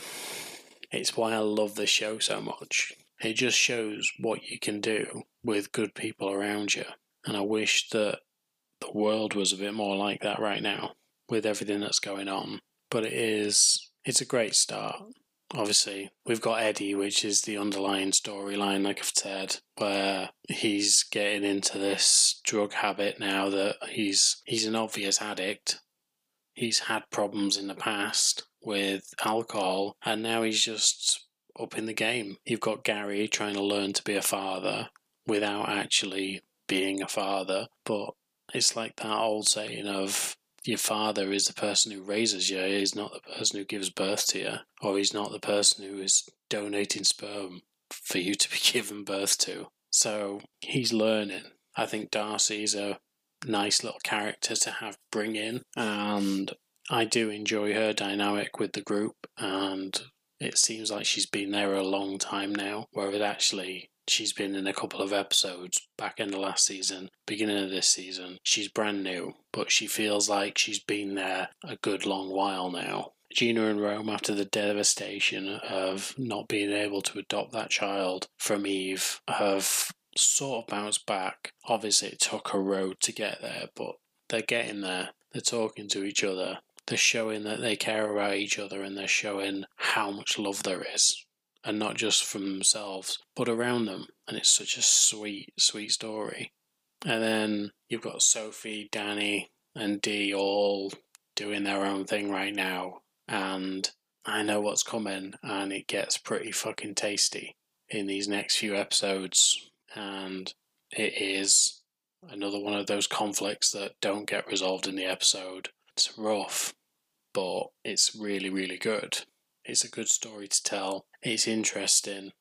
it's why I love this show so much. It just shows what you can do with good people around you. And I wish that the world was a bit more like that right now with everything that's going on. But it is, it's a great start obviously we've got Eddie, which is the underlying storyline, like I've said, where he's getting into this drug habit now that he's he's an obvious addict. He's had problems in the past with alcohol, and now he's just up in the game. You've got Gary trying to learn to be a father without actually being a father, but it's like that old saying of your father is the person who raises you. He's not the person who gives birth to you, or he's not the person who is donating sperm for you to be given birth to. So he's learning. I think Darcy's a nice little character to have bring in, and I do enjoy her dynamic with the group. And it seems like she's been there a long time now, whereas actually She's been in a couple of episodes back in the last season, beginning of this season. She's brand new, but she feels like she's been there a good long while now. Gina and Rome, after the devastation of not being able to adopt that child from Eve, have sort of bounced back. Obviously, it took a road to get there, but they're getting there. They're talking to each other. They're showing that they care about each other and they're showing how much love there is and not just from themselves, but around them. And it's such a sweet, sweet story. And then you've got Sophie, Danny, and Dee all doing their own thing right now. And I know what's coming, and it gets pretty fucking tasty in these next few episodes. And it is another one of those conflicts that don't get resolved in the episode. It's rough, but it's really, really good. It's a good story to tell. It's interesting.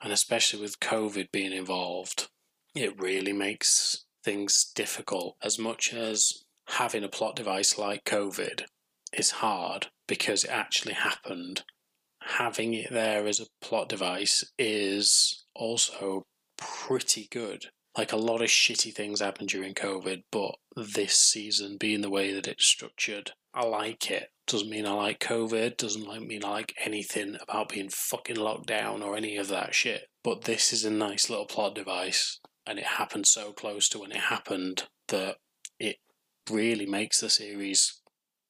And especially with COVID being involved, it really makes things difficult. As much as having a plot device like COVID is hard because it actually happened, having it there as a plot device is also pretty good. Like a lot of shitty things happened during COVID, but this season being the way that it's structured, I like it. Doesn't mean I like COVID, doesn't mean I like anything about being fucking locked down or any of that shit. But this is a nice little plot device, and it happened so close to when it happened that it really makes the series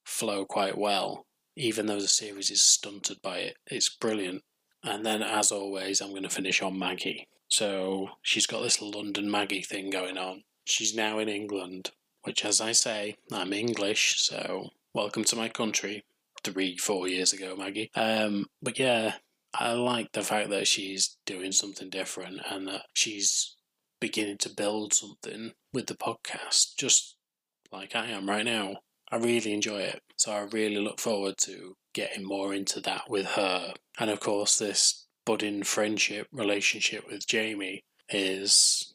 flow quite well, even though the series is stunted by it. It's brilliant. And then, as always, I'm going to finish on Maggie. So she's got this London Maggie thing going on. She's now in England, which, as I say, I'm English, so welcome to my country three, four years ago, Maggie. Um, but yeah, I like the fact that she's doing something different and that she's beginning to build something with the podcast, just like I am right now. I really enjoy it. So I really look forward to getting more into that with her. And of course, this budding friendship relationship with Jamie is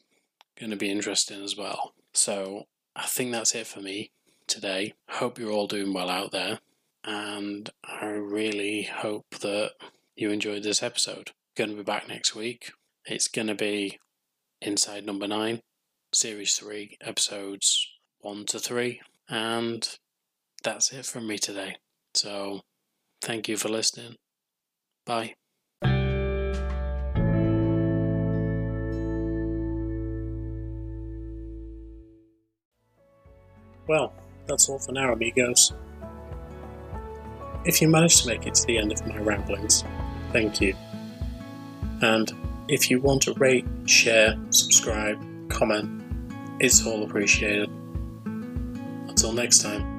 going to be interesting as well. So I think that's it for me today. Hope you're all doing well out there, and I really hope that you enjoyed this episode. Going to be back next week. It's going to be Inside Number Nine, Series 3, Episodes 1 to 3, and that's it from me today. So, thank you for listening. Bye. Well, that's all for now, amigos. If you managed to make it to the end of my ramblings, thank you. And if you want to rate, share, subscribe, comment, it's all appreciated. Until next time.